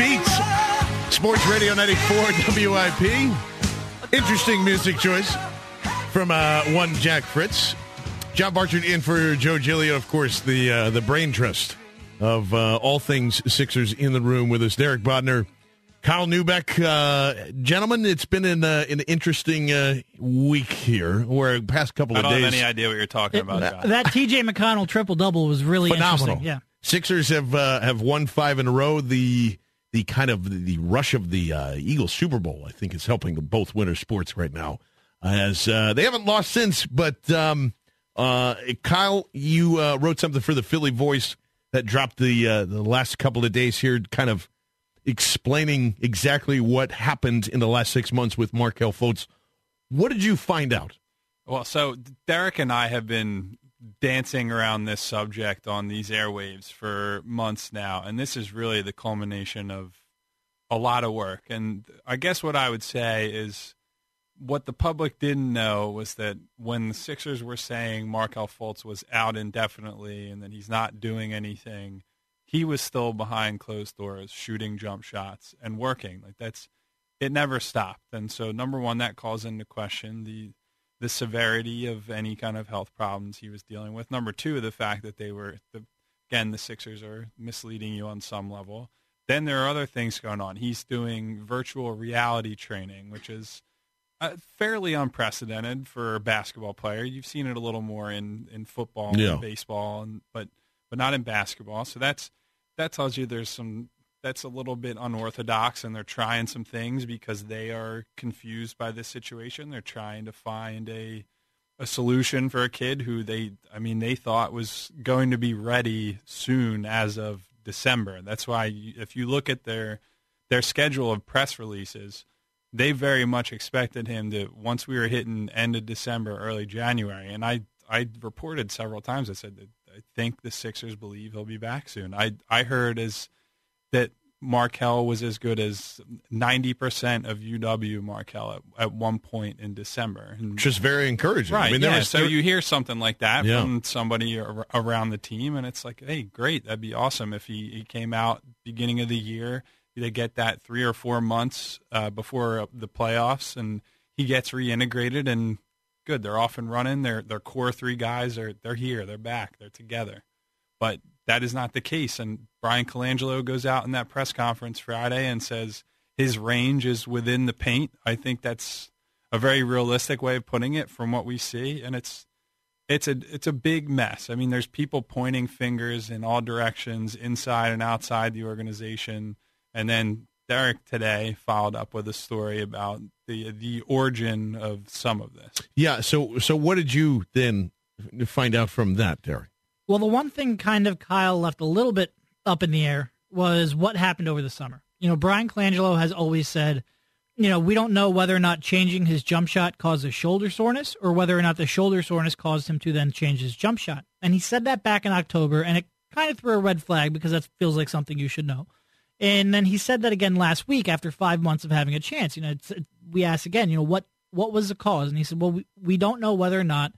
Beats. Sports Radio 94 WIP. Interesting music choice from uh, one Jack Fritz. John Barchard in for Joe Giglio, of course, the uh, the brain trust of uh, all things Sixers in the room with us. Derek Bodner, Kyle Neubeck. Uh, gentlemen, it's been an, uh, an interesting uh, week here, where past couple I of don't days. have any idea what you're talking about, John. That TJ McConnell triple double was really phenomenal. interesting. Yeah. Sixers have uh, have won five in a row. The the kind of the rush of the uh, Eagles Super Bowl, I think, is helping both winter sports right now, as uh, they haven't lost since. But um, uh, Kyle, you uh, wrote something for the Philly Voice that dropped the uh, the last couple of days here, kind of explaining exactly what happened in the last six months with Markelle Fultz. What did you find out? Well, so Derek and I have been dancing around this subject on these airwaves for months now, and this is really the culmination of a lot of work. And I guess what I would say is what the public didn't know was that when the Sixers were saying Markelle Fultz was out indefinitely and that he's not doing anything, he was still behind closed doors shooting jump shots and working. Like that's it never stopped. And so number one, that calls into question the the severity of any kind of health problems he was dealing with. Number two, the fact that they were the again the Sixers are misleading you on some level. Then there are other things going on. He's doing virtual reality training, which is uh, fairly unprecedented for a basketball player. You've seen it a little more in, in football Yeah. and baseball, and but but not in basketball. So that's that tells you there's some that's a little bit unorthodox, and they're trying some things because they are confused by this situation. They're trying to find a a solution for a kid who they I mean they thought was going to be ready soon as of December. That's why if you look at their their schedule of press releases, they very much expected him to once we were hitting end of December, early January. And I I reported several times. I said that I think the Sixers believe he'll be back soon. I I heard as that Markelle was as good as ninety percent of UW Markelle at, at one point in December. And Which is very encouraging. Right. I mean, there yeah. was so you hear something like that Yeah. from somebody ar- around the team, and it's like, hey, great, that'd be awesome if he, he came out beginning of the year. They get that three or four months uh, before the playoffs, and he gets reintegrated, and good, they're off and running. Their their core three guys are they're here, they're back, they're together. But that is not the case. And Bryan Colangelo goes out in that press conference Friday and says his range is within the paint. I think that's a very realistic way of putting it from what we see, and it's it's a it's a big mess. I mean, there's people pointing fingers in all directions, inside and outside the organization, and then Derek today followed up with a story about the the origin of some of this. Yeah. So, so what did you then find out from that, Derek? Well, the one thing kind of Kyle left a little bit up in the air was what happened over the summer. You know, Bryan Colangelo has always said, you know, we don't know whether or not changing his jump shot causes shoulder soreness or whether or not the shoulder soreness caused him to then change his jump shot. And he said that back in October, and it kind of threw a red flag because that feels like something you should know. And then he said that again last week after five months of having a chance. You know, it's, we asked again, you know, what what was the cause? And he said, well, we, we don't know whether or not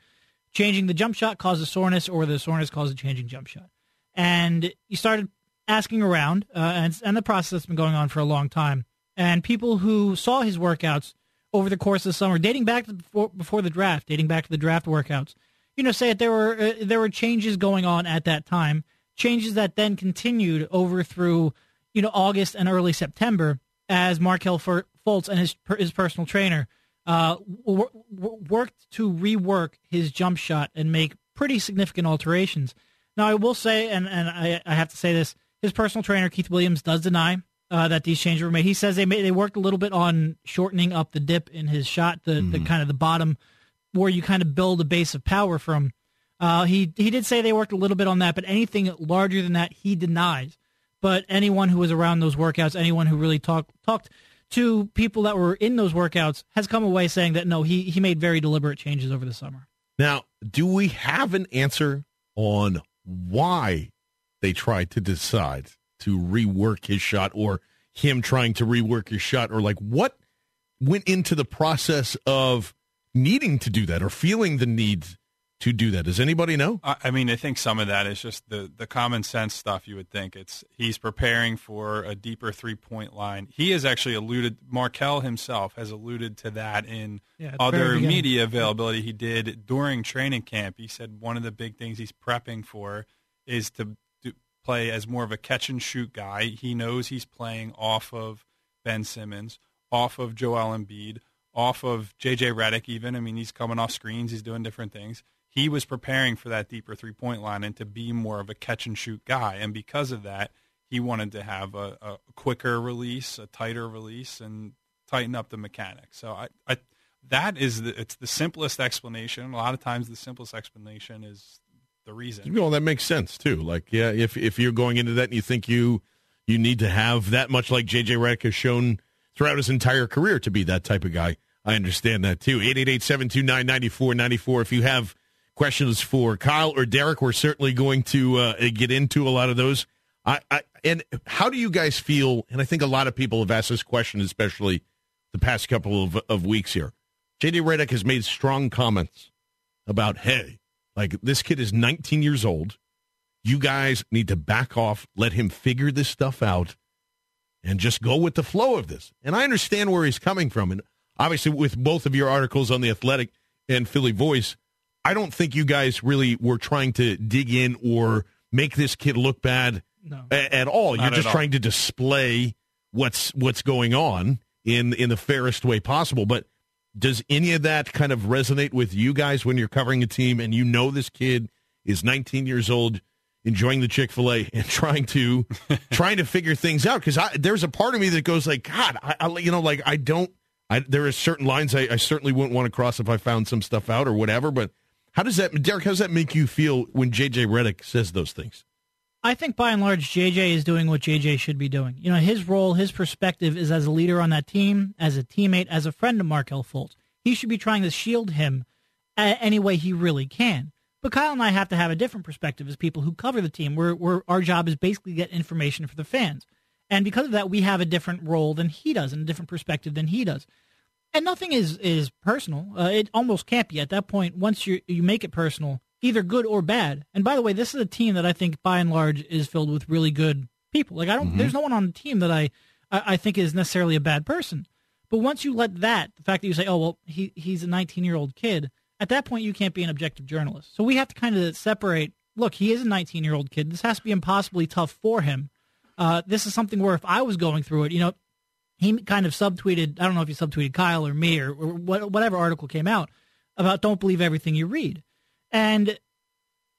changing the jump shot causes soreness or the soreness causes changing jump shot. And you started asking around, uh, and, and the process has been going on for a long time. And people who saw his workouts over the course of the summer, dating back to before, before the draft, dating back to the draft workouts, you know, say that there were uh, there were changes going on at that time, changes that then continued over through you know August and early September as Markelle Fultz and his his personal trainer uh, worked to rework his jump shot and make pretty significant alterations. Now, I will say, and, and I, I have to say this, his personal trainer, Keith Williams, does deny uh, that these changes were made. He says they made, they worked a little bit on shortening up the dip in his shot, the, the kind of the bottom where you kind of build a base of power from. Uh, he he did say they worked a little bit on that, but anything larger than that, he denies. But anyone who was around those workouts, anyone who really talked talked to people that were in those workouts, has come away saying that no, he he made very deliberate changes over the summer. Now, do we have an answer on why they tried to decide to rework his shot or him trying to rework his shot or like what went into the process of needing to do that or feeling the need to do that. Does anybody know? I mean, I think some of that is just the the common sense stuff. You would think it's he's preparing for a deeper three point line. He has actually alluded. Markelle himself has alluded to that in Yeah, other media availability he did during training camp. He said one of the big things he's prepping for is to do, play as more of a catch and shoot guy. He knows he's playing off of Ben Simmons, off of Joel Embiid, off of JJ Redick. Even I mean, he's coming off screens. He's doing different things he was preparing for that deeper three point line and to be more of a catch and shoot guy. And because of that, he wanted to have a, a quicker release, a tighter release, and tighten up the mechanics. So I, I that is the, it's the simplest explanation. A lot of times, the simplest explanation is the reason. You know, that makes sense too. Like, yeah, if if you're going into that and you think you you need to have that much like JJ Redick has shown throughout his entire career to be that type of guy, I understand that too. 888-729-9494. If you have questions for Kyle or Derek. We're certainly going to uh, get into a lot of those. I, I, and how do you guys feel? And I think a lot of people have asked this question, especially the past couple of, of weeks here. JJ Redick has made strong comments about, hey, like this kid is 19 years old. You guys need to back off, let him figure this stuff out, and just go with the flow of this. And I understand where he's coming from. And obviously, with both of your articles on the Athletic and Philly Voice, I don't think you guys really were trying to dig in or make this kid look bad no. a- at all. Not You're just all. trying to display what's what's going on in in the fairest way possible. But does any of that kind of resonate with you guys when you're covering a team and you know this kid is 19 years old, enjoying the Chick Fil A and trying to trying to figure things out? Because there's a part of me that goes like, God, I, I you know, like I don't. I, there are certain lines I, I certainly wouldn't want to cross if I found some stuff out or whatever. But how does that, Derek? How does that make you feel when JJ Redick says those things? I think by and large, JJ is doing what JJ should be doing. You know, his role, his perspective is as a leader on that team, as a teammate, as a friend of Markelle Fultz. He should be trying to shield him any way he really can. But Kyle and I have to have a different perspective as people who cover the team. Where where our job is basically get information for the fans, and because of that, we have a different role than he does and a different perspective than he does. And nothing is is personal. Uh, it almost can't be at that point. Once you you make it personal, either good or bad. And by the way, this is a team that I think by and large is filled with really good people. Like I don't, there's no one on the team that I, I, I think is necessarily a bad person. But once you let that, the fact that you say, oh well, he he's a 19 year old kid, at that point you can't be an objective journalist. So we have to kind of separate. Look, he is a 19 year old kid. This has to be impossibly tough for him. Uh, this is something where if I was going through it, you know, he kind of subtweeted. I don't know if he subtweeted Kyle or me or, or what, whatever article came out about don't believe everything you read. And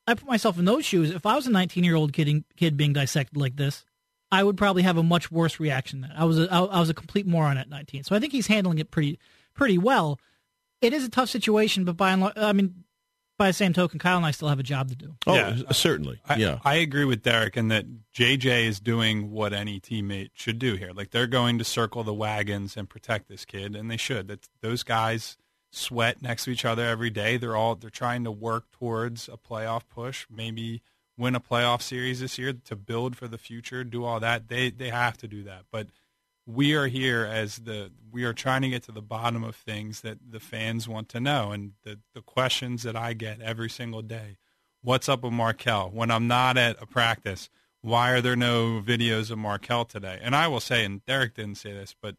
I put myself in those shoes. If I was a 19 year old kid, kid being dissected like this, I would probably have a much worse reaction. Than. I was a, I, I was a complete moron at 19. So I think he's handling it pretty pretty well. It is a tough situation, but by and large, I mean, by the same token, Kyle and I still have a job to do. Oh, Yeah. certainly. I, yeah. I agree with Derek in that JJ is doing what any teammate should do here. Like they're going to circle the wagons and protect this kid, and they should. That those guys sweat next to each other every day. They're all they're trying to work towards a playoff push, maybe win a playoff series this year to build for the future. Do all that. They they have to do that, but. We are here as the we are trying to get to the bottom of things that the fans want to know, and the the questions that I get every single day what's up with Markelle when I'm not at a practice? Why are there no videos of Markelle today? And I will say, and Derek didn't say this, but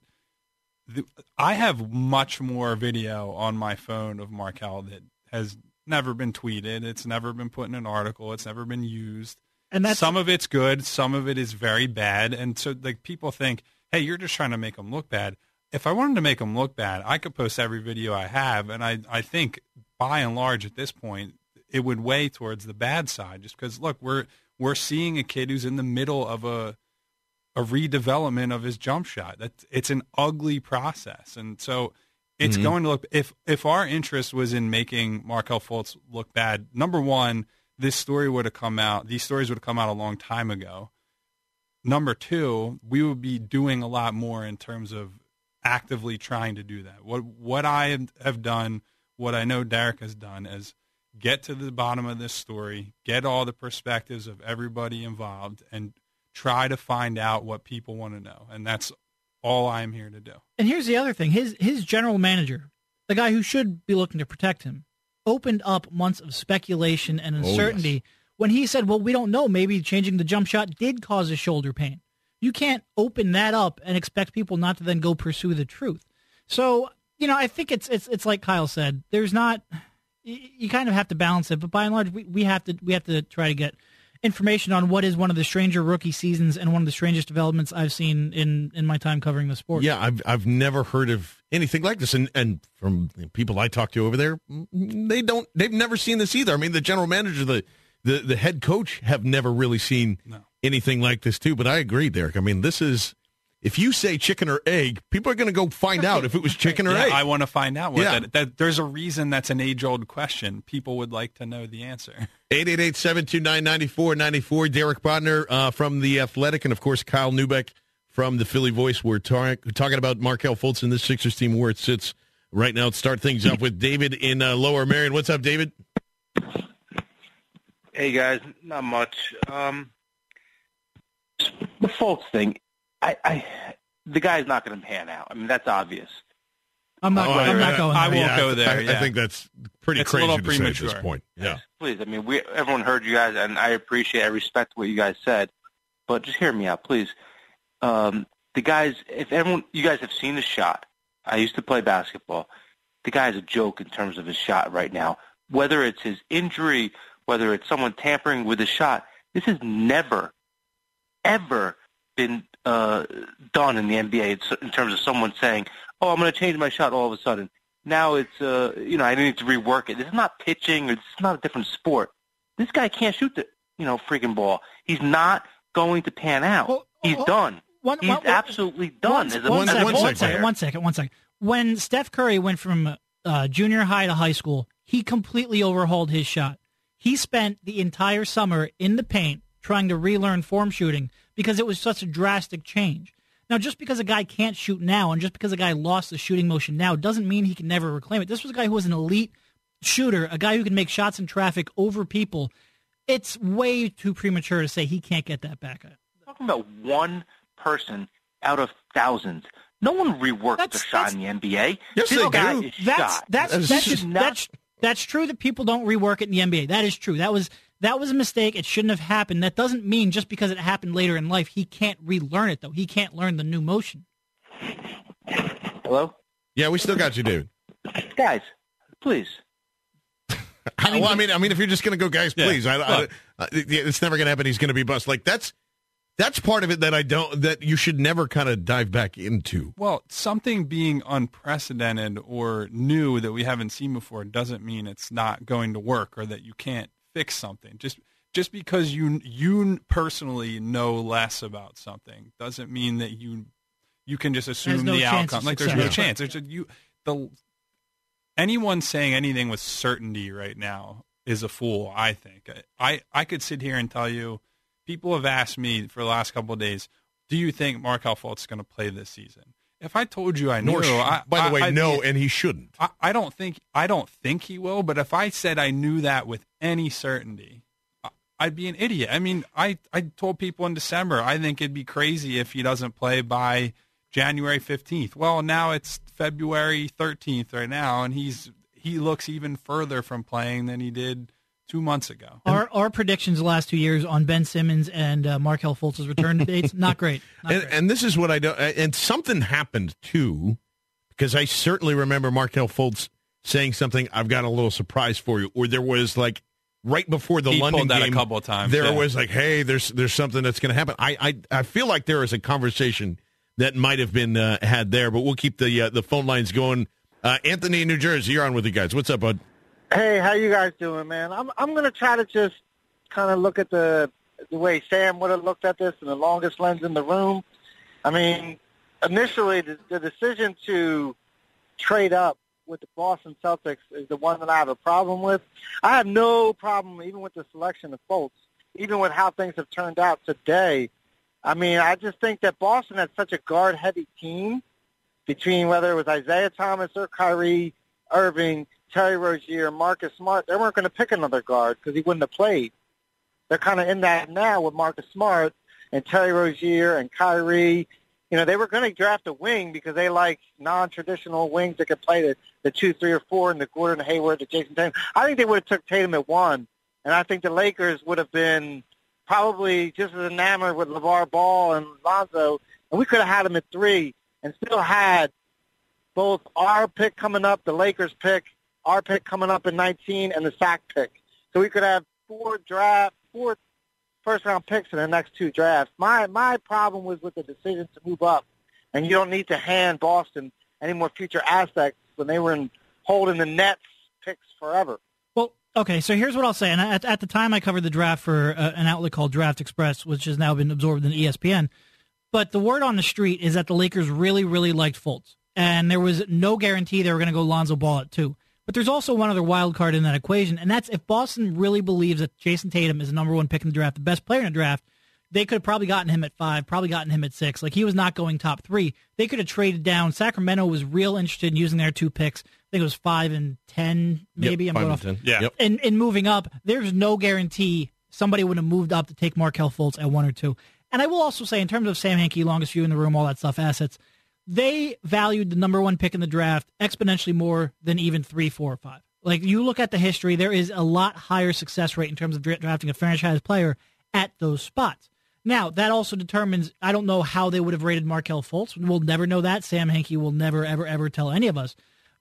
the, I have much more video on my phone of Markelle that has never been tweeted. It's never been put in an article. It's never been used. And that's some of it's good, some of it is very bad, and so like people think, hey, you're just trying to make them look bad. If I wanted to make them look bad, I could post every video I have, and I I think by and large at this point it would weigh towards the bad side, just because look, we're we're seeing a kid who's in the middle of a a redevelopment of his jump shot. That it's an ugly process, and so It's Mhm. going to look if if our interest was in making Markelle Fultz look bad. Number one, this story would have come out. These stories would have come out a long time ago. Number two, we would be doing a lot more in terms of actively trying to do that. What what I have done, what I know Derek has done, is get to the bottom of this story, get all the perspectives of everybody involved, and try to find out what people want to know. And that's all I'm here to do. And here's the other thing: his his general manager, the guy who should be looking to protect him, opened up months of speculation and Oh, yes. When he said, "Well, we don't know. Maybe changing the jump shot did cause a shoulder pain." You can't open that up and expect people not to then go pursue the truth. So you know, I think it's it's it's like Kyle said. There's not you, kind of have to balance it, but by and large, we, we have to we have to try to get information on what is one of the stranger rookie seasons and one of the strangest developments I've seen in in my time covering the sport. Yeah, I've I've never heard of anything like this, and and from people I talk to over there, they don't they've never seen this either. I mean, the general manager, the the the head coach, have never really seen No. anything like this too. But I agree, Derek. I mean, this is if you say chicken or egg, people are going to go find out if it was chicken or Yeah, egg. I want to find out what Yeah. that, that. There's a reason that's an age old question. People would like to know the answer. 888-729-9494. Derek Bodner uh, from The Athletic, and of course, Kyle Neubeck from the Philly Voice. We're tar- talking about Markelle Fultz and this Sixers team where it sits right now. Let's start things up with David in uh, Lower Merion. What's up, David? Hey guys, not much. Um, the Fultz thing, I, I, the guy's not going to pan out. I mean, that's obvious. I'm not. Oh, I'm not going. There. I won't Yeah, go there, I, I think that's pretty It's crazy little to say at this point. Yeah. Please, I mean, we everyone heard you guys, and I appreciate, I respect what you guys said, but just hear me out, please. Um, the guys, if everyone, you guys have seen his shot. I used to play basketball. The guy's a joke in terms of his shot right now. Whether it's his injury, whether it's someone tampering with his shot, this has never, ever been uh, done in the NBA in terms of someone saying, "Oh, I'm going to change my shot all of a sudden." Now it's, uh, you know, I need to rework it. This is not pitching. It's not a different sport. This guy can't shoot the, you know, freaking ball. He's not going to pan out. Well, He's well, done. One- He's one- absolutely done One, as a one One- second, one second, one second, one second. When Steph Curry went from uh, junior high to high school, he completely overhauled his shot. He spent the entire summer in the paint trying to relearn form shooting because it was such a drastic change. Now, just because a guy can't shoot now and just because a guy lost the shooting motion now doesn't mean he can never reclaim it. This was a guy who was an elite shooter, a guy who can make shots in traffic over people. It's way too premature to say he can't get that back. talking about one person out of thousands. No one reworked That's- the shot in the NBA. Yes, this they guy do. is That's shot. that's That's that's just not- that's that's true that people don't rework it in the NBA. That is true. That was that was a mistake. It shouldn't have happened. That doesn't mean just because it happened later in life he can't relearn it though. He can't learn the new motion. Hello, Yeah, we still got you, dude. guys. Please. I mean, well, I mean, I mean, if you're just going to go, guys, Yeah, please, I, I. I, it's never going to happen. He's going to be bust. Like that's that's part of it that I don't that you should never kind of dive back into. Well, something being unprecedented or new that we haven't seen before doesn't mean it's not going to work or that you can't fix something. Just just because you you personally know less about something doesn't mean that you you can just assume no the chance outcome. Like there's no chance. There's a, you the anyone saying anything with certainty right now is a fool. I think I I could sit here and tell you. People have asked me for the last couple of days, "Do you think Markelle Fultz is going to play this season?" If I told you I knew, I, by the I- way, I'd no, and he shouldn't. I, I don't think I don't think he will. But if I said I knew that with any certainty, I- I'd be an idiot. I mean, I I told people in December I think it'd be crazy if he doesn't play by January fifteenth. Well, now it's February thirteenth right now, and he's he looks even further from playing than he did two months ago. Our our predictions the last two years on Ben Simmons and uh, Markelle Fultz's return dates not great. Not And, great. and this is what I don't. And something happened too, because I certainly remember Markelle Fultz saying something. I've got a little surprise for you. Or there was like right before the He London pulled that a game, couple of times, There yeah. was like, hey, there's there's something that's going to happen. I, I I feel like there is a conversation that might have been uh, had there, but we'll keep the uh, the phone lines going. Uh, Anthony in New Jersey, you're on with you guys. What's up, bud? Hey, how you guys doing, man? I'm I'm gonna try to just kind of look at the the way Sam would have looked at this in the longest lens in the room. I mean, initially the, the decision to trade up with the Boston Celtics is the one that I have a problem with. I have no problem even with the selection of Fultz, even with how things have turned out today. I mean, I just think that Boston had such a guard-heavy team between whether it was Isaiah Thomas or Kyrie Irving, Terry Rozier, Marcus Smart. They weren't going to pick another guard because he wouldn't have played. They're kind of in that now with Marcus Smart and Terry Rozier and Kyrie you know, they were going to draft a wing because they like non-traditional wings that could play the, the two, three, or four, and the Gordon Hayward, the Jayson Tatum. I think they would have took Tatum at one, and I think the Lakers would have been probably just as enamored with LaVar Ball and Lonzo, and we could have had them at three and still had both our pick coming up, the Lakers pick, our pick coming up in 19, and the sack pick. So we could have four draft, four first round picks in the next two drafts. My my problem was with the decision to move up, and you don't need to hand Boston any more future assets when they were in, holding the Nets picks forever. Well, okay, so here's what I'll say. And at, at the time, I covered the draft for uh, an outlet called Draft Express, which has now been absorbed in ESPN. But the word on the street is that the Lakers really, really liked Fultz, and there was no guarantee they were going to go Lonzo Ball at two. But there's also one other wild card in that equation, and that's if Boston really believes that Jayson Tatum is the number one pick in the draft, the best player in the draft, they could have probably gotten him at five, probably gotten him at six. Like he was not going top three. They could have traded down. Sacramento was real interested in using their two picks. I think it was five and ten, maybe. Yep, I'm going off. 10. Yeah. Yep. And, and moving up, there's no guarantee somebody would have moved up to take Markelle Fultz at one or two. And I will also say, in terms of Sam Hinkie, longest view in the room, all that stuff, assets, they valued the number one pick in the draft exponentially more than even three, four, or five. Like you look at the history, there is a lot higher success rate in terms of drafting a franchise player at those spots. Now that also determines. I don't know how they would have rated Markelle Fultz. We'll never know that. Sam Hinkie will never, ever, ever tell any of us.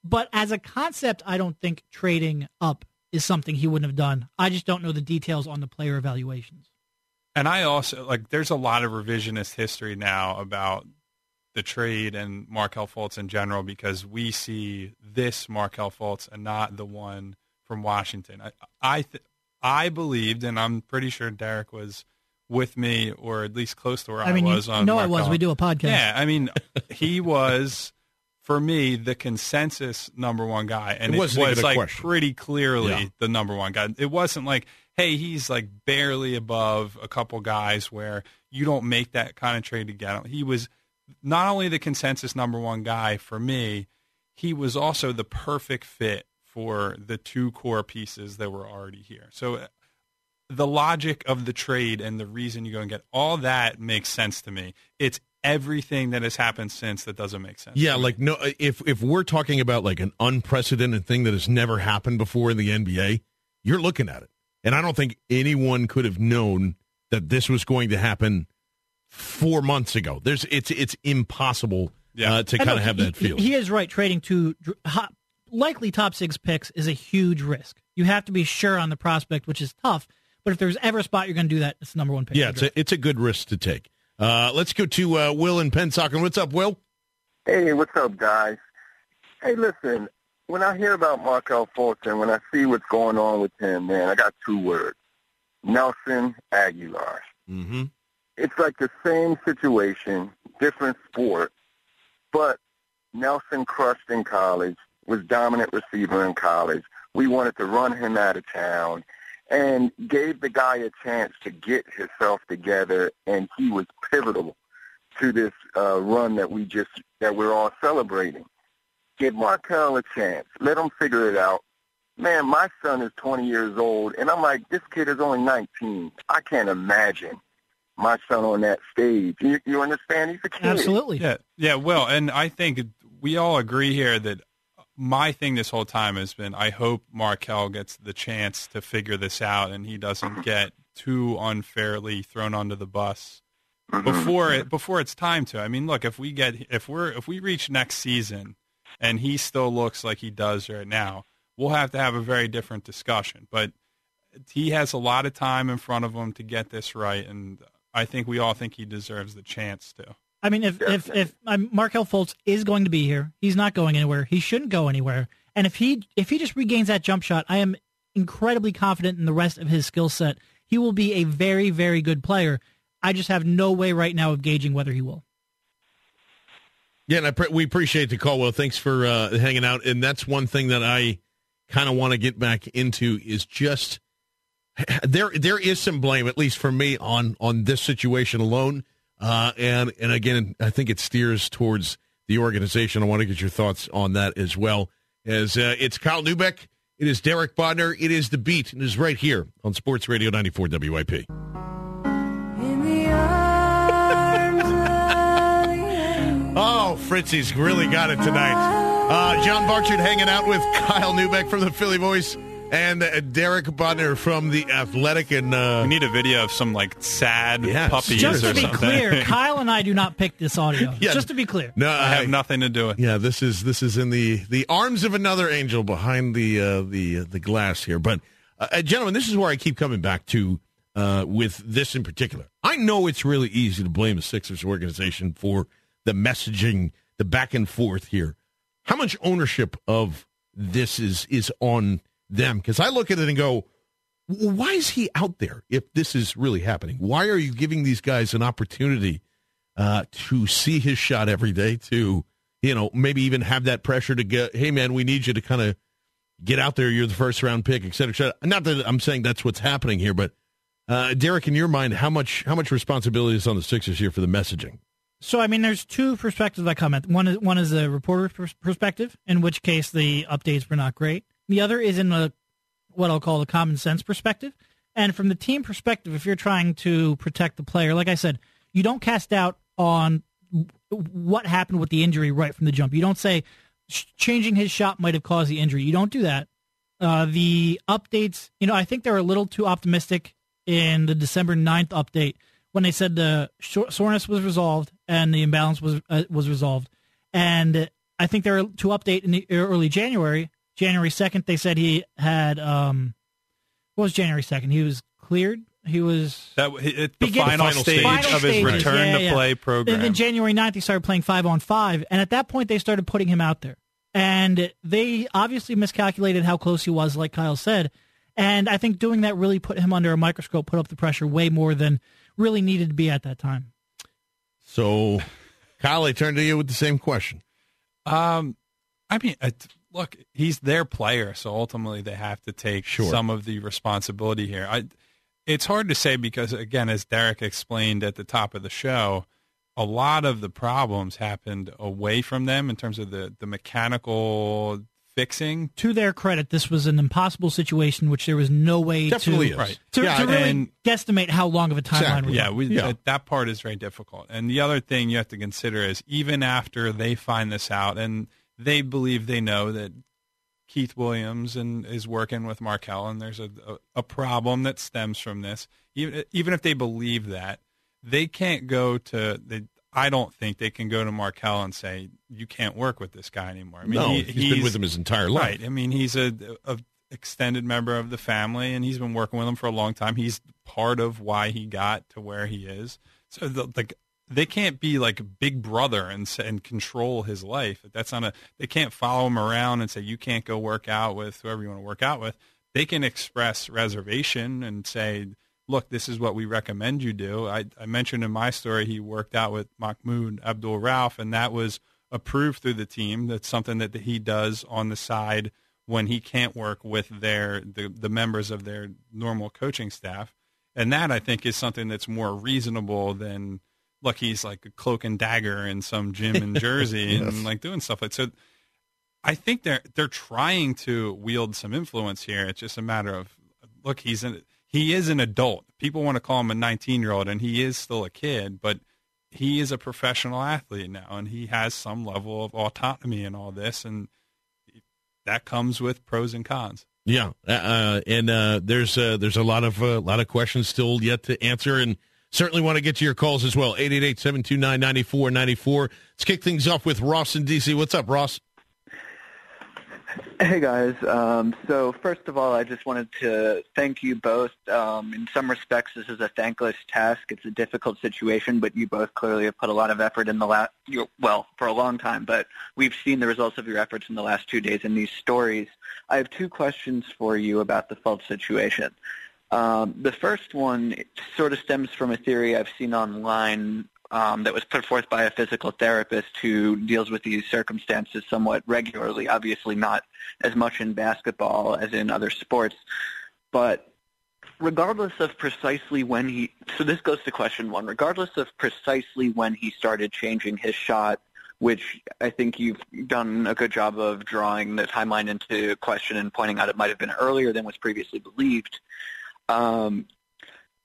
But as a concept, I don't think trading up is something he wouldn't have done. I just don't know the details on the player evaluations. And I also like there's a lot of revisionist history now about the trade and Markelle Fultz in general because we see this Markelle Fultz and not the one from Washington. I I, th- I believed, and I'm pretty sure Derek was with me, or at least close to where I, I mean, was you on. No, I was. We do a podcast. Yeah, I mean, he was for me the consensus number one guy, and It it, wasn't was like question. pretty clearly Yeah. the number one guy. It wasn't like, hey, he's like barely above a couple guys where you don't make that kind of trade to get him. He was not only the consensus number one guy for me, he was also the perfect fit for the two core pieces that were already here. So uh, the logic of the trade and the reason you go and get all that makes sense to me. It's everything that has happened since that doesn't make sense. Yeah, like no, if if we're talking about like an unprecedented thing that has never happened before in the NBA, you're looking at it, and I don't think anyone could have known that this was going to happen four months ago. There's it's it's impossible Yeah. uh, to kind of have he- that feel. He is right. Trading two hot, likely top six picks is a huge risk. You have to be sure on the prospect, which is tough. But if there's ever a spot you're going to do that, it's the number one pick. yeah, it's a it's a good risk to take. Uh, let's go to uh, Will in Pensacola. What's up, Will? Hey, what's up, guys? Hey, listen, when I hear about Markelle Fultz and when I see what's going on with him, man, I got two words. Nelson Agholor. Mm-hmm. It's like the same situation, different sport, but Nelson crushed in college, was dominant receiver in college. We wanted to run him out of town and gave the guy a chance to get himself together, and he was pivotal to this uh, run that we just that we're all celebrating. Give Markelle a chance. Let him figure it out. Man, my son is 20 years old, and I'm like, this kid is only 19. I can't imagine my son on that stage. You, you understand? He's a kid. Absolutely. Yeah, yeah. Well, and I think we all agree here that my thing this whole time has been I hope Markelle gets the chance to figure this out and he doesn't get too unfairly thrown onto the bus mm-hmm. before it before it's time to. I mean, look, if we get if we're if we reach next season and he still looks like he does right now, we'll have to have a very different discussion. But he has a lot of time in front of him to get this right, and I think we all think he deserves the chance to. I mean, if if if um, Markelle Fultz is going to be here, he's not going anywhere. He shouldn't go anywhere. And if he if he just regains that jump shot, I am incredibly confident in the rest of his skill set. He will be a very very good player. I just have no way right now of gauging whether he will. Yeah, and I pre- we appreciate the call. Well, thanks for uh, hanging out. And that's one thing that I kind of want to get back into is just there. There is some blame, at least for me, on on this situation alone. Uh, and and again, I think it steers towards the organization. I want to get your thoughts on that as well. As uh, it's Kyle Neubeck, it is Derek Bodner, it is the Beat, and is right here on Sports Radio 94 WIP. Oh, Fritzy's really got it tonight. Uh, John Barchard hanging out with Kyle Neubeck from the Philly Voice and uh, Derek Bodner from the Athletic. And uh, We need a video of some like sad Yes. puppies Just or to be something. clear, Kyle and I do not pick this audio. Yeah. Just to be clear. no, I have nothing to do with. it. Yeah, this is this is in the the arms of another angel behind the uh, the uh, the glass here. But uh, uh, gentlemen, this is where I keep coming back to uh, with this in particular. I know it's really easy to blame the Sixers organization for the messaging, the back and forth here. How much ownership of this is is on them? Because I look at it and go, why is he out there if this is really happening? Why are you giving these guys an opportunity uh, to see his shot every day? To you know, maybe even have that pressure to get, hey man, we need you to kind of get out there. You're the first round pick, et cetera, et cetera. Not that I'm saying that's what's happening here, but uh, Derek, in your mind, how much how much responsibility is on the Sixers here for the messaging? So I mean, there's two perspectives I comment. One is one is a reporter perspective, in which case the updates were not great. The other is in a what I'll call the common sense perspective. And from the team perspective, if you're trying to protect the player, like I said, you don't cast doubt on what happened with the injury right from the jump. You don't say changing his shot might have caused the injury. You don't do that. Uh, the updates, you know, I think they're a little too optimistic in the December 9th update when they said the soreness was resolved and the imbalance was uh, was resolved. And I think they're to update in the early January. January 2nd, they said he had, um, what was January 2nd? He was cleared. He was. That it, the Begin- final, Final stage stage. of his Final return yeah, to yeah. play program. And then January 9th, he started playing five on five. And at that point, they started putting him out there. And they obviously miscalculated how close he was, like Kyle said. And I think doing that really put him under a microscope, put up the pressure way more than really needed to be at that time. So, Kyle, I turn to you with the same question. Um, I mean, uh, look, he's their player, so ultimately they have to take Sure. some of the responsibility here. I, it's hard to say because, again, as Derek explained at the top of the show, a lot of the problems happened away from them in terms of the the mechanical fixing. To their credit, this was an impossible situation, which there was no way Definitely to. Right. to, Yeah, to really and- guesstimate how long of a timeline Exactly. we Yeah, we, Yeah. That, that part is very difficult. And the other thing you have to consider is even after they find this out and they believe they know that Keith Williams and is working with Markelle and there's a, a, a problem that stems from this. Even even if they believe that, they can't go to they I don't think they can go to Markelle and say you can't work with this guy anymore. I mean, no, he, he's been with him his entire life. Right. I mean, he's a, a extended member of the family, and he's been working with him for a long time. He's part of why he got to where he is. So, the, like, they can't be like Big Brother and and control his life. That's not a. They can't follow him around and say you can't go work out with whoever you want to work out with. They can express reservation and say, "Look, this is what we recommend you do." I, I mentioned in my story he worked out with Mahmoud Abdul Rauf, and that was approved through the team. That's something that he does on the side when he can't work with their the, the members of their normal coaching staff. And that I think is something that's more reasonable than look, he's like a cloak and dagger in some gym in Jersey and like doing stuff like so. I think they're they're trying to wield some influence here. It's just a matter of look, he's an he is an adult. People want to call him a 19 year old, and he is still a kid, but he is a professional athlete now, and he has some level of autonomy in all this, and that comes with pros and cons. Yeah, uh, and uh, there's uh, there's a lot of a lot of questions still yet to answer, and certainly want to get to your calls as well. 888-729-9494. Let's kick things off with Ross in DC. What's up, Ross? Hey guys. Um, so first of all, I just wanted to thank you both. Um, in some respects, this is a thankless task. It's a difficult situation, but you both clearly have put a lot of effort in the last, well, for a long time. But we've seen the results of your efforts in the last two days in these stories. I have two questions for you about the Fultz situation. Um, the first one sort of stems from a theory I've seen online um, that was put forth by a physical therapist who deals with these circumstances somewhat regularly. Obviously, not as much in basketball as in other sports, but regardless of precisely when he so this goes to question one regardless of precisely when he started changing his shot which I think you've done a good job of drawing the timeline into question and pointing out it might have been earlier than was previously believed. Um,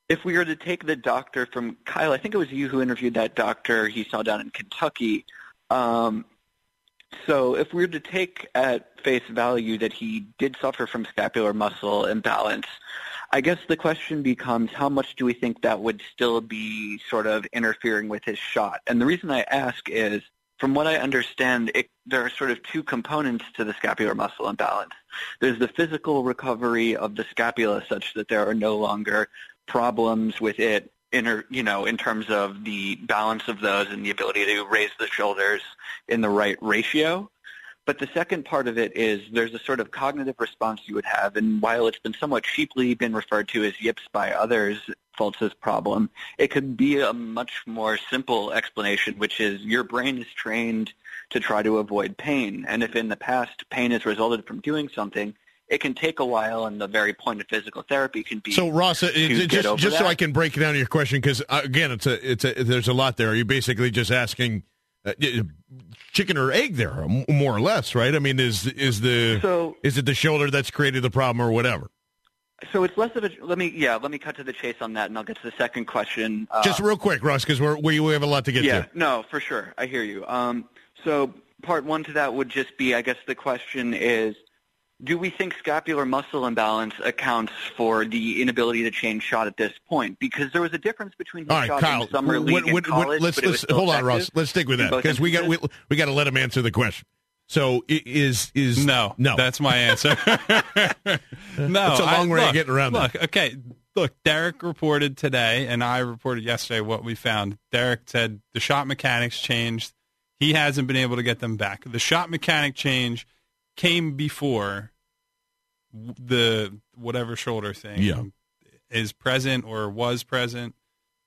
if we were to take the doctor from Kyle, I think it was you who interviewed that doctor he saw down in Kentucky. Um, so if we were to take at face value that he did suffer from scapular muscle imbalance, I guess the question becomes how much do we think that would still be sort of interfering with his shot? And the reason I ask is from what I understand, it, there are sort of two components to the scapular muscle imbalance. There's the physical recovery of the scapula such that there are no longer problems with it in, you know, in terms of the balance of those and the ability to raise the shoulders in the right ratio. But the second part of it is there's a sort of cognitive response you would have, and while it's been somewhat cheaply been referred to as yips by others, Fultz's problem, it could be a much more simple explanation, which is your brain is trained to try to avoid pain. And if in the past pain has resulted from doing something, it can take a while, and the very point of physical therapy can be. So, Ross, uh, just, just so I can break down your question, because uh, again, it's a, it's a, there's a lot there. Are you basically just asking chicken or egg there, more or less, right? I mean, is is the so, is it the shoulder that's created the problem or whatever? So it's less of a. Let me yeah. Let me cut to the chase on that, and I'll get to the second question. Uh, Just real quick, Russ, because we we have a lot to get yeah, to. no, for sure. I hear you. Um, so part one to that would just be, I guess the question is, do we think scapular muscle imbalance accounts for the inability to change shot at this point? Because there was a difference between his All right, shot Kyle, in summer league what, what, and college, let's, let's hold on, Ross. Let's stick with that because we got we, we got to let him answer the question. So is is no no that's my answer. no, it's a long I, way look, getting around. Look, that. okay, look. Derek reported today, and I reported yesterday what we found. Derek said the shot mechanics changed. He hasn't been able to get them back. The shot mechanic change came before the whatever shoulder thing yeah. is present or was present,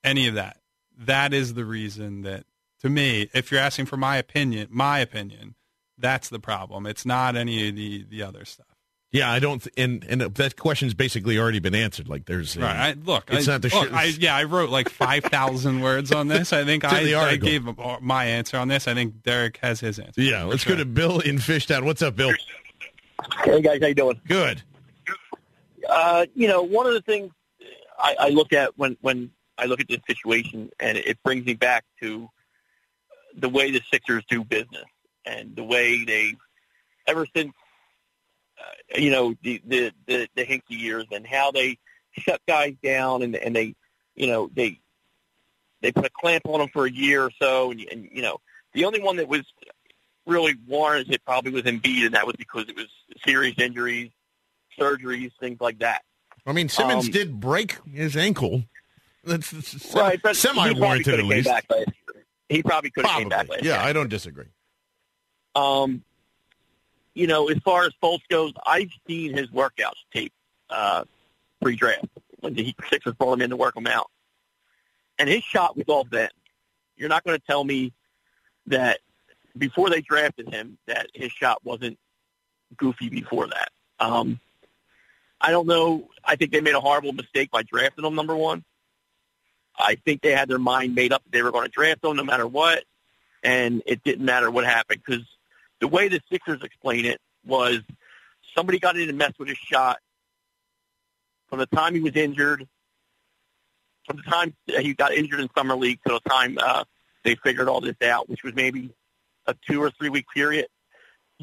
any of that. That is the reason that, to me, if you're asking for my opinion, my opinion, that's the problem. It's not any of the the other stuff. Yeah, I don't, th- and and that question's basically already been answered. Like, there's a, right. I, look, it's I, not the look, sh- I, yeah, I wrote like five thousand words on this. I think I, I, gave my answer on this. I think Derek has his answer. Yeah, let's sure. go to Bill in Fishtown. What's up, Bill? Hey guys, how you doing? Good. Uh, you know, one of the things I, I look at when when I look at this situation, and it brings me back to the way the Sixers do business and the way they, ever since, uh, you know, the, the the the Hinkie years, and how they shut guys down, and and they, you know, they they put a clamp on them for a year or so, and, and you know, the only one that was really warranted it probably was Embiid, and that was because it was serious injuries surgeries, things like that. I mean, Simmons um, did break his ankle. That's, that's right, but semi-warranted at least. He probably could have came back last Yeah, year. I don't disagree. Um, you know, as far as Fultz goes, I've seen his workouts tape uh, pre-draft when the Sixers brought him in to work him out, and his shot was off then. You're not going to tell me that before they drafted him that his shot wasn't goofy before that. Um, I don't know. I think they made a horrible mistake by drafting him number one. I think they had their mind made up that they were going to draft him no matter what, and it didn't matter what happened because the way the Sixers explain it was somebody got in and messed with his shot from the time he was injured, from the time he got injured in summer league to the time uh, they figured all this out, which was maybe a two or three week period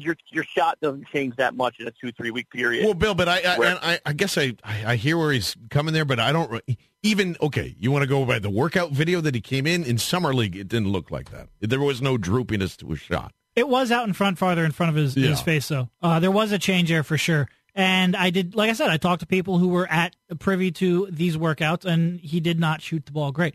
your your shot doesn't change that much in a two three week period. Well, Bill, but I I, where, I, I, guess I I hear where he's coming there, but I don't even okay. You want to go by the workout video that he came in in summer league? It didn't look like that. There was no droopiness to his shot. It was out in front, farther in front of his, yeah. his face, though. Uh, there was a change there for sure. And I did, like I said, I talked to people who were at privy to these workouts, and he did not shoot the ball great.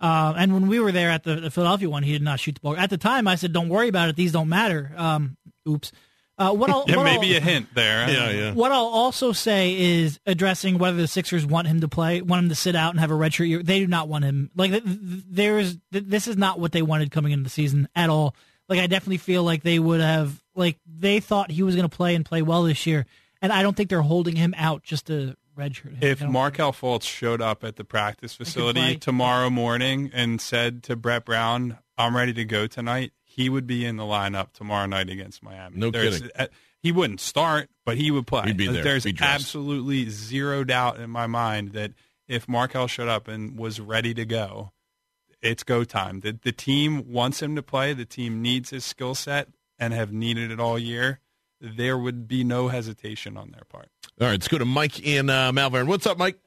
Uh, and when we were there at the, the, Philadelphia one, he did not shoot the ball. At the time, I said, "Don't worry about it; these don't matter." Um, oops. Uh, what I'll, yeah, what maybe I'll, a hint there. Yeah, yeah. What I'll also say is addressing whether the Sixers want him to play, want him to sit out and have a redshirt year. They do not want him. Like th- th- there's this is not what they wanted coming into the season at all. Like I definitely feel like they would have like they thought he was going to play and play well this year, and I don't think they're holding him out just to redshirt. Him. If I don't- Markelle Fultz showed up at the practice facility tomorrow morning and said to Brett Brown, "I'm ready to go tonight," he would be in the lineup tomorrow night against Miami. No There's- kidding. uh, He wouldn't start, but he would play. He'd be there. There's Be absolutely zero doubt in my mind that if Markelle showed up and was ready to go, it's go time. The, the team wants him to play. The team needs his skill set and have needed it all year. There would be no hesitation on their part. All right, let's go to Mike in uh, Malvern. What's up, Mike?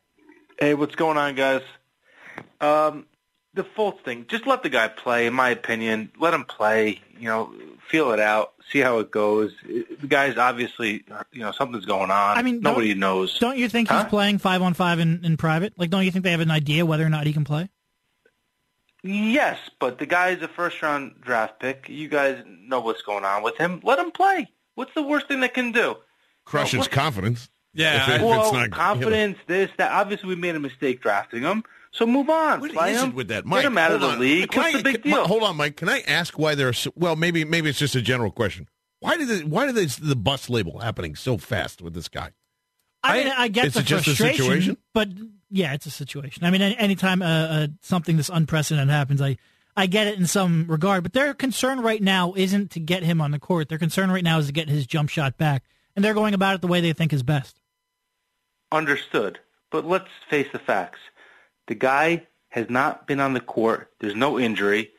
Hey, what's going on, guys? Um, the Fultz thing, just let the guy play. In my opinion, let him play. You know, feel it out, see how it goes. The guy's obviously, you know, something's going on. I mean, nobody knows. Don't you think Huh? he's playing five on five in, in private? Like, don't you think they have an idea whether or not he can play? Yes, but the guy is a first round draft pick. You guys know what's going on with him. Let him play. What's the worst thing that can do? Crush his confidence. Yeah, If it- I- if well, it's not- confidence, this, that. Obviously, we made a mistake drafting him. So move on. What play is him. it with that, Mike? Get him out of hold the on. league. Can What's I- the big can- deal? Hold on, Mike. Can I ask why there's well, maybe maybe it's just a general question. Why did it, why did this, the bus label happening so fast with this guy? I, I- mean, I get Is the it just a frustration, situation? but yeah, it's a situation. I mean, any, anytime uh, uh, something this unprecedented happens, I I get it in some regard. But their concern right now isn't to get him on the court. Their concern right now is to get his jump shot back, and they're going about it the way they think is best. Understood. But let's face the facts. The guy has not been on the court. There's no injury.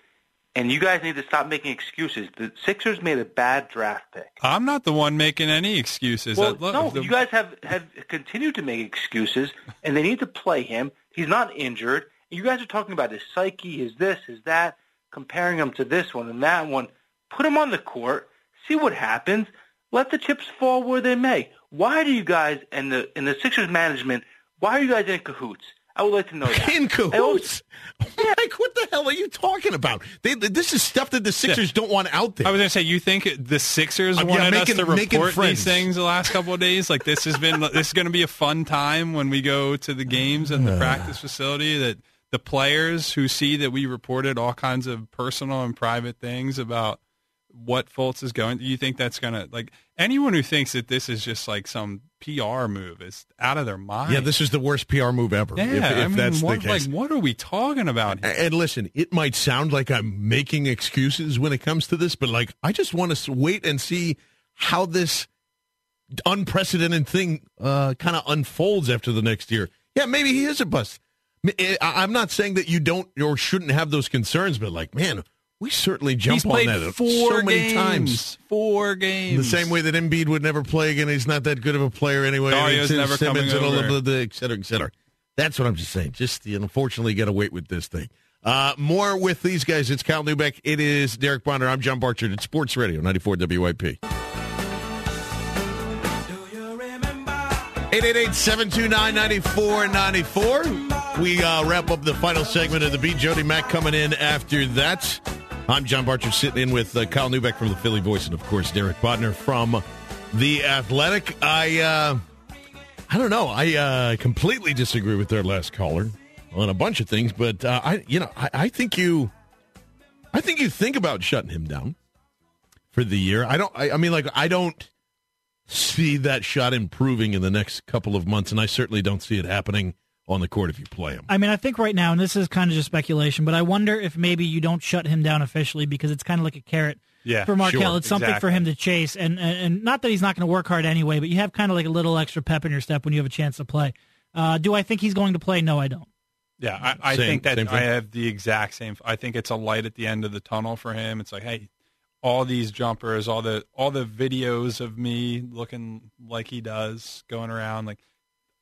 And you guys need to stop making excuses. The Sixers made a bad draft pick. I'm not the one making any excuses. Well, no, the- you guys have, have continued to make excuses, and they need to play him. He's not injured. You guys are talking about his psyche, his this, his that, comparing him to this one and that one. Put him on the court. See what happens. Let the chips fall where they may. Why do you guys and the and the Sixers management? Why are you guys in cahoots? I would like to know that. In I also- cahoots. Mike, what the hell are you talking about? They, this is stuff that the Sixers don't want out there. I was going to say, you think the Sixers Uh, yeah, wanted making- us to report these things the last couple of days? Like this has been, this is going to be a fun time when we go to the games and the practice facility. That the players who see that we reported all kinds of personal and private things about what Fultz is going. Do you think that's going to like anyone who thinks that this is just like some PR move is out of their mind. yeah, this is the worst PR move ever. Yeah, if, if I mean, that's what, the case. like what are we talking about? Here? And listen, it might sound like I'm making excuses when it comes to this, but like I just want to wait and see how this unprecedented thing uh, kind of unfolds after the next year. Yeah, maybe he is a bust. Eh, I'm not saying that you don't or shouldn't have those concerns, but like, man, we certainly jump on that four so many games. times. Four games. The same way that Embiid would never play again. He's not that good of a player anyway. Dario's never Simmons coming over. the et cetera, et cetera. That's what I'm just saying. Just unfortunately, got to wait with this thing. Uh, more with these guys. It's Cal Neubeck. It is Derek Bodner. I'm John Barchard at Sports Radio 94 WIP. 888-729-9494. We uh, wrap up the final segment of the beat. Jody Mac coming in after that. I'm John Barchard sitting in with uh, Kyle Neubeck from the Philly Voice and, of course, Derek Bodner from The Athletic. I, uh, I don't know. I uh, completely disagree with their last caller on a bunch of things, but uh, I, you know, I, I think you, I think you think about shutting him down for the year. I don't. I, I mean, like, I don't see that shot improving in the next couple of months, and I certainly don't see it happening on the court if you play him. I mean, I think right now, and this is kind of just speculation, but I wonder if maybe you don't shut him down officially because it's kind of like a carrot Yeah, for Markelle. sure, it's something for him to chase, and, and and not that he's not going to work hard anyway, but you have kind of like a little extra pep in your step when you have a chance to play. Uh, do I think he's going to play? No, I don't. Yeah, I, I Same- think that. I have the exact same. I think it's a light at the end of the tunnel for him. It's like, hey, all these jumpers, all the all the videos of me looking like he does, going around, like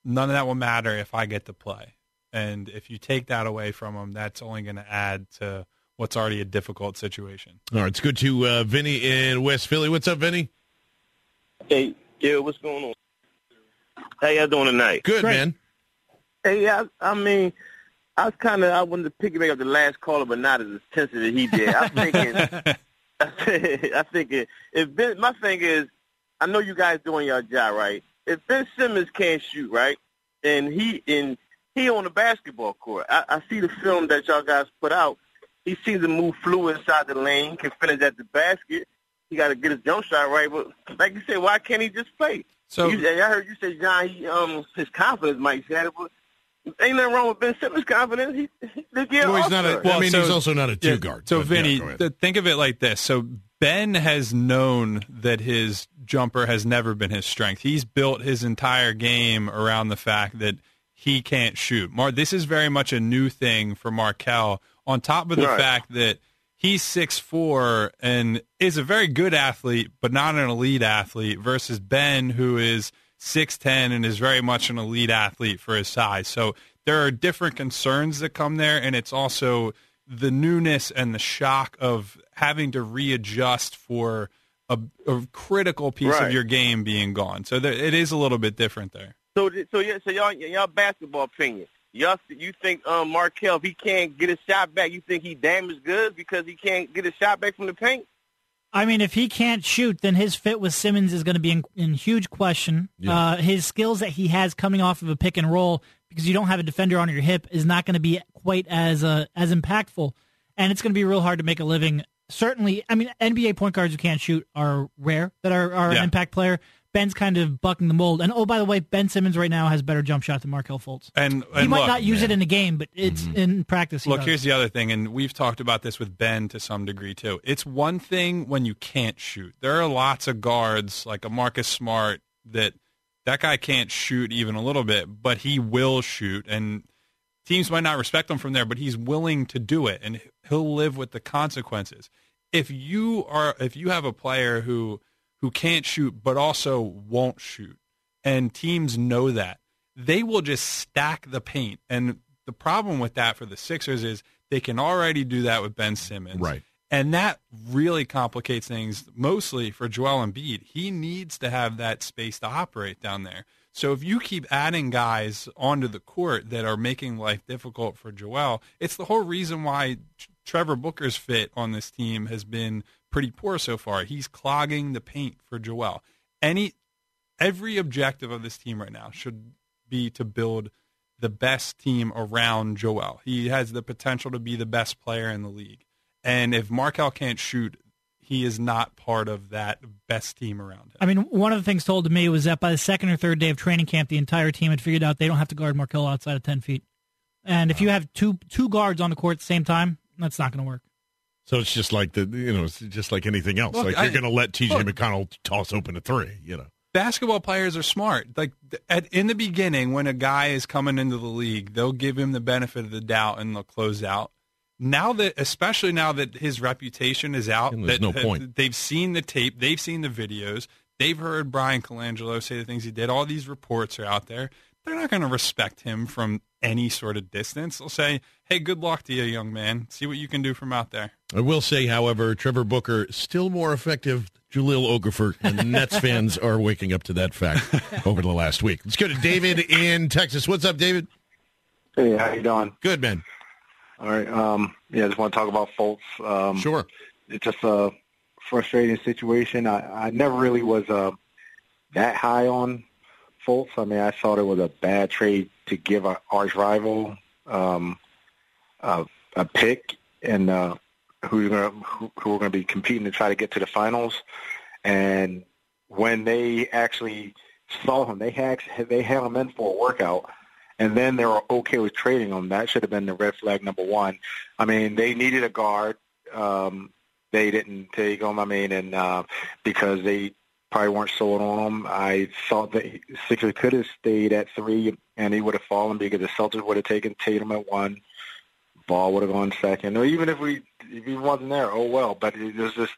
none of that will matter if I get to play. And if you take that away from them, that's only going to add to what's already a difficult situation. All right, it's good to uh, Vinny in West Philly. What's up, Vinny? Hey, yeah, what's going on? How y'all doing tonight? Good, Great. man. Hey, I, I mean, I was kind of I wanted to piggyback up the last caller, but not as intensive as he did. I'm thinking, I think if Ben, my thing is, I know you guys doing your job right. If Ben Simmons can't shoot right, and he and he on the basketball court, I, I see the film that y'all guys put out. He seems to move fluid inside the lane, can finish at the basket. He got to get his jump shot right. But like you said, why can't he just play? So you, I heard you say John, he, um, his confidence might say it, but ain't nothing wrong with Ben Simmons' confidence. He, he, well, he's not a, Well, I mean, so- he's also not a two Yeah, guard. So, Vinny, yeah, th- think of it like this. So, Ben has known that his jumper has never been his strength. He's built his entire game around the fact that he can't shoot. Mar- this is very much a new thing for Markelle, on top of the Right. fact that he's six four and is a very good athlete, but not an elite athlete, versus Ben, who is 6'10 and is very much an elite athlete for his size. So there are different concerns that come there, and it's also the newness and the shock of having to readjust for a, a critical piece Right. of your game being gone. So there, it is a little bit different there. So, so yeah, so y'all, y'all basketball opinion. Y'all, you think um, Markelle, if he can't get his shot back, you think he damaged goods because he can't get his shot back from the paint? I mean, if he can't shoot, then his fit with Simmons is going to be in, in huge question. Yeah. Uh, his skills that he has coming off of a pick and roll, because you don't have a defender on your hip, is not going to be quite as uh, as impactful, and it's going to be real hard to make a living. Certainly, I mean, NBA point guards who can't shoot are rare that are, are Yeah. an impact player. Ben's kind of bucking the mold, and oh, by the way, Ben Simmons right now has better jump shot than Markelle Fultz. And, He might look, not use it in a game, but it's mm-hmm. in practice. He Look, does. here's the other thing, and we've talked about this with Ben to some degree too. It's one thing when you can't shoot. There are lots of guards like a Marcus Smart that that guy can't shoot even a little bit, but he will shoot, and teams might not respect him from there, but he's willing to do it, and he'll live with the consequences. If you are, if you have a player who who can't shoot but also won't shoot, and teams know that, they will just stack the paint. And the problem with that for the Sixers is they can already do that with Ben Simmons. Right. And that really complicates things mostly for Joel Embiid. He needs to have that space to operate down there. So if you keep adding guys onto the court that are making life difficult for Joel, it's the whole reason why Trevor Booker's fit on this team has been pretty poor so far. He's clogging the paint for Joel. Any every objective of this team right now should be to build the best team around Joel. He has the potential to be the best player in the league. And if Markel can't shoot, he is not part of that best team around him. I mean, one of the things told to me was that by the second or third day of training camp, the entire team had figured out they don't have to guard Markelle outside of ten feet. And if you have two two guards on the court at the same time, that's not going to work. So it's just like the you know, it's just like anything else. Look, like you're going to let T.J. look. McConnell toss open a three. You know, basketball players are smart. Like at, in the beginning, when a guy is coming into the league, they'll give him the benefit of the doubt and they'll close out. Now that, especially now that his reputation is out, And there's that no point. they've seen the tape, they've seen the videos, they've heard Bryan Colangelo say the things he did. All these reports are out there. They're not going to respect him from any sort of distance. They'll say, "Hey, good luck to you, young man. See what you can do from out there." I will say, however, Trevor Booker still more effective. Jahlil Okafor and Nets fans are waking up to that fact over the last week. Let's go to David in Texas. What's up, David? Hey, how you doing? Good man. All right. Um, yeah, I just want to talk about Fultz. Um, Sure. It's just a frustrating situation. I, I never really was uh, that high on Fultz. I mean, I thought it was a bad trade to give our arch rival um, a, a pick and uh, who's gonna who, who are going to be competing to try to get to the finals. And when they actually saw him, they had they had him in for a workout and then they were okay with trading him. That should have been the red flag number one. I mean, they needed a guard. Um, they didn't take him. I mean, and uh, because they probably weren't sold on him, I thought that Sixers could have stayed at three, and he would have fallen because the Celtics would have taken Tatum at one. Ball would have gone second, or even if we if he wasn't there, oh well. But it was just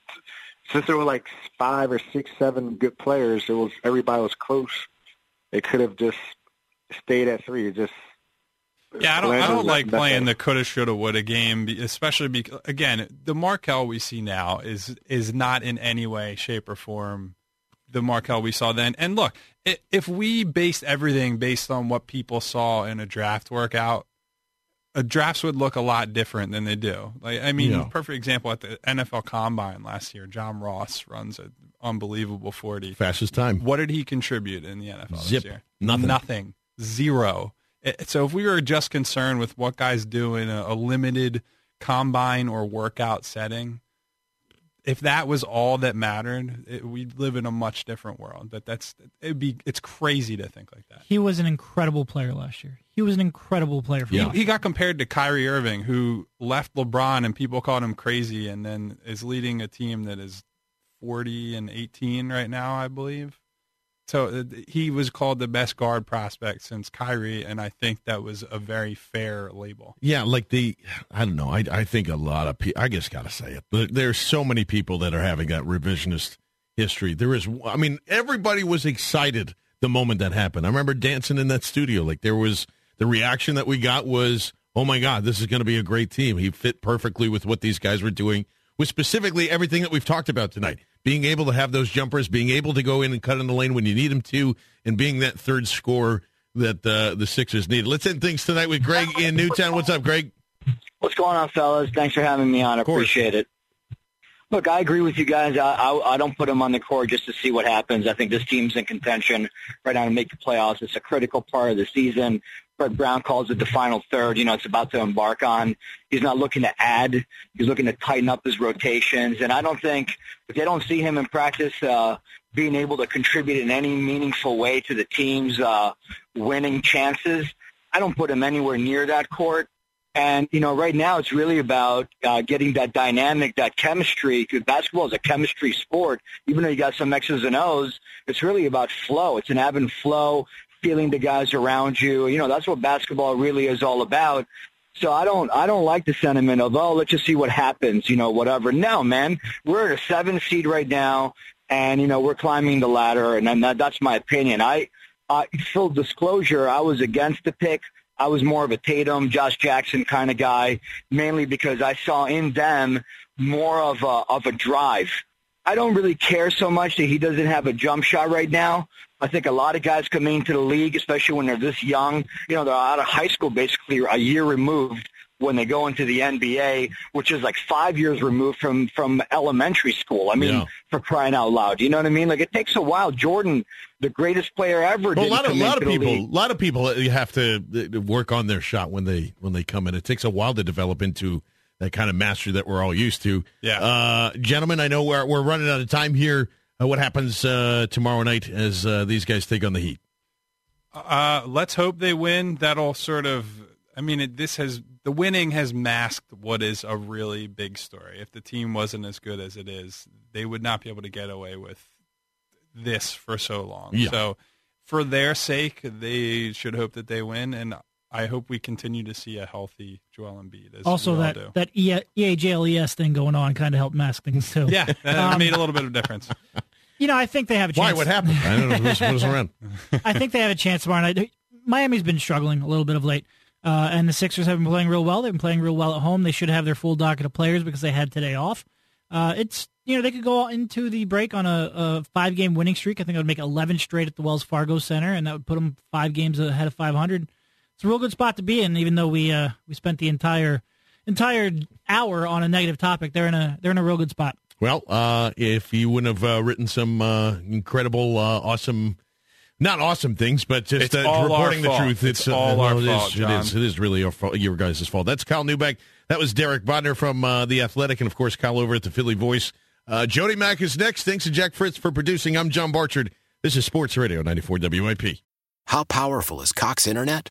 since there were like five or six, seven good players, it was everybody was close. They could have just stayed at three. It just Yeah, I don't. I don't like the playing the coulda, shoulda, woulda game, especially because again, the Markelle we see now is is not in any way, shape, or form the Markelle we saw then. And look, if we based everything based on what people saw in a draft workout, uh, drafts would look a lot different than they do. Like, I mean, Yeah. perfect example at the NFL Combine last year, John Ross runs an unbelievable 40. Fastest time. What did he contribute in the NFL Zip. this year? Nothing. Nothing. Zero. Eh, eh, so if we were just concerned with what guys do in a, a limited combine or workout setting, if that was all that mattered, it, we'd live in a much different world. But that's it'd be it's crazy to think like that. He was an incredible player last year. He was an incredible player for He, he got compared to Kyrie Irving, who left LeBron and people called him crazy, and then is leading a team that is 40 and 18 right now, I believe. So uh, he was called the best guard prospect since Kyrie, and I think that was a very fair label. Yeah, like the, I don't know. I, I think a lot of people, I just got to say it. There's so many people that are having that revisionist history. There is, I mean, everybody was excited the moment that happened. I remember dancing in that studio. Like there was, the reaction that we got was, oh my God, this is going to be a great team. He fit perfectly with what these guys were doing, with specifically everything that we've talked about tonight. Being able to have those jumpers, being able to go in and cut in the lane when you need them to, and being that third scorer that uh, the Sixers need. Let's end things tonight with Greg in Newtown. What's up, Greg? What's going on, fellas? Thanks for having me on. I appreciate it. Look, I agree with you guys. I, I, I don't put them on the court just to see what happens. I think this team's in contention right now to make the playoffs. It's a critical part of the season. Brett Brown calls it the final third. You know, it's about to embark on. He's not looking to add. He's looking to tighten up his rotations. And I don't think if they don't see him in practice uh, being able to contribute in any meaningful way to the team's uh, winning chances, I don't put him anywhere near that court. And, you know, right now it's really about uh, getting that dynamic, that chemistry. Because basketball is a chemistry sport. Even though you got some X's and O's, it's really about flow. It's an ebb and flow, feeling the guys around you. You know, that's what basketball really is all about. So I don't, I don't like the sentiment of, oh, let's just see what happens, you know, whatever. No, man, we're at a seven seed right now, and you know, we're climbing the ladder, and that, that's my opinion. I, uh, full disclosure, I was against the pick. I was more of a Tatum, Josh Jackson kind of guy, mainly because I saw in them more of a of a drive. I don't really care so much that he doesn't have a jump shot right now. I think a lot of guys coming into the league, especially when they're this young, you know, they're out of high school basically a year removed when they go into the NBA, which is like five years removed from from elementary school. I mean, Yeah. for crying out loud, you know what I mean? Like it takes a while. Jordan, the greatest player ever, Well, a lot of come lot of people, a lot of people have to uh, work on their shot when they when they come in. It takes a while to develop into that kind of mastery that we're all used to. Yeah. uh, gentlemen, I know we're we're running out of time here. Uh, what happens uh, tomorrow night as uh, these guys take on the Heat? Uh, let's hope they win. That'll sort of. I mean, it, this has the winning has masked what is a really big story. If the team wasn't as good as it is, they would not be able to get away with this for so long. Yeah. So, for their sake, they should hope that they win, and I hope we continue to see a healthy Joel Embiid. As Also, that do. that E- EAJLES thing going on kind of helped mask things too. yeah, that Um, made a little bit of difference. You know, I think they have a chance. Why? chance. What happened? I don't know who's, who's around. I think they have a chance tomorrow night. Miami's been struggling a little bit of late, uh, and the Sixers have been playing real well. They've been playing real well at home. They should have their full docket of players because they had today off. Uh, it's you know they could go into the break on a, a five game winning streak. I think it would make eleven straight at the Wells Fargo Center, and that would put them five games ahead of five hundred. It's a real good spot to be in, even though we uh, we spent the entire entire hour on a negative topic. They're in a they're in a real good spot. Well, uh, if you wouldn't have uh, written some uh, incredible, uh, awesome, not awesome things, but just uh, reporting the truth, It's uh, all well, our it is- fault, It John. is. It is really your, fault, your guys' fault. That's Kyle Neubeck. That was Derek Bodner from uh, the Athletic, and of course Kyle over at the Philly Voice. Uh, Jody Mac is next. Thanks to Jack Fritz for producing. I'm John Barchard. This is Sports Radio 94 WIP. How powerful is Cox Internet?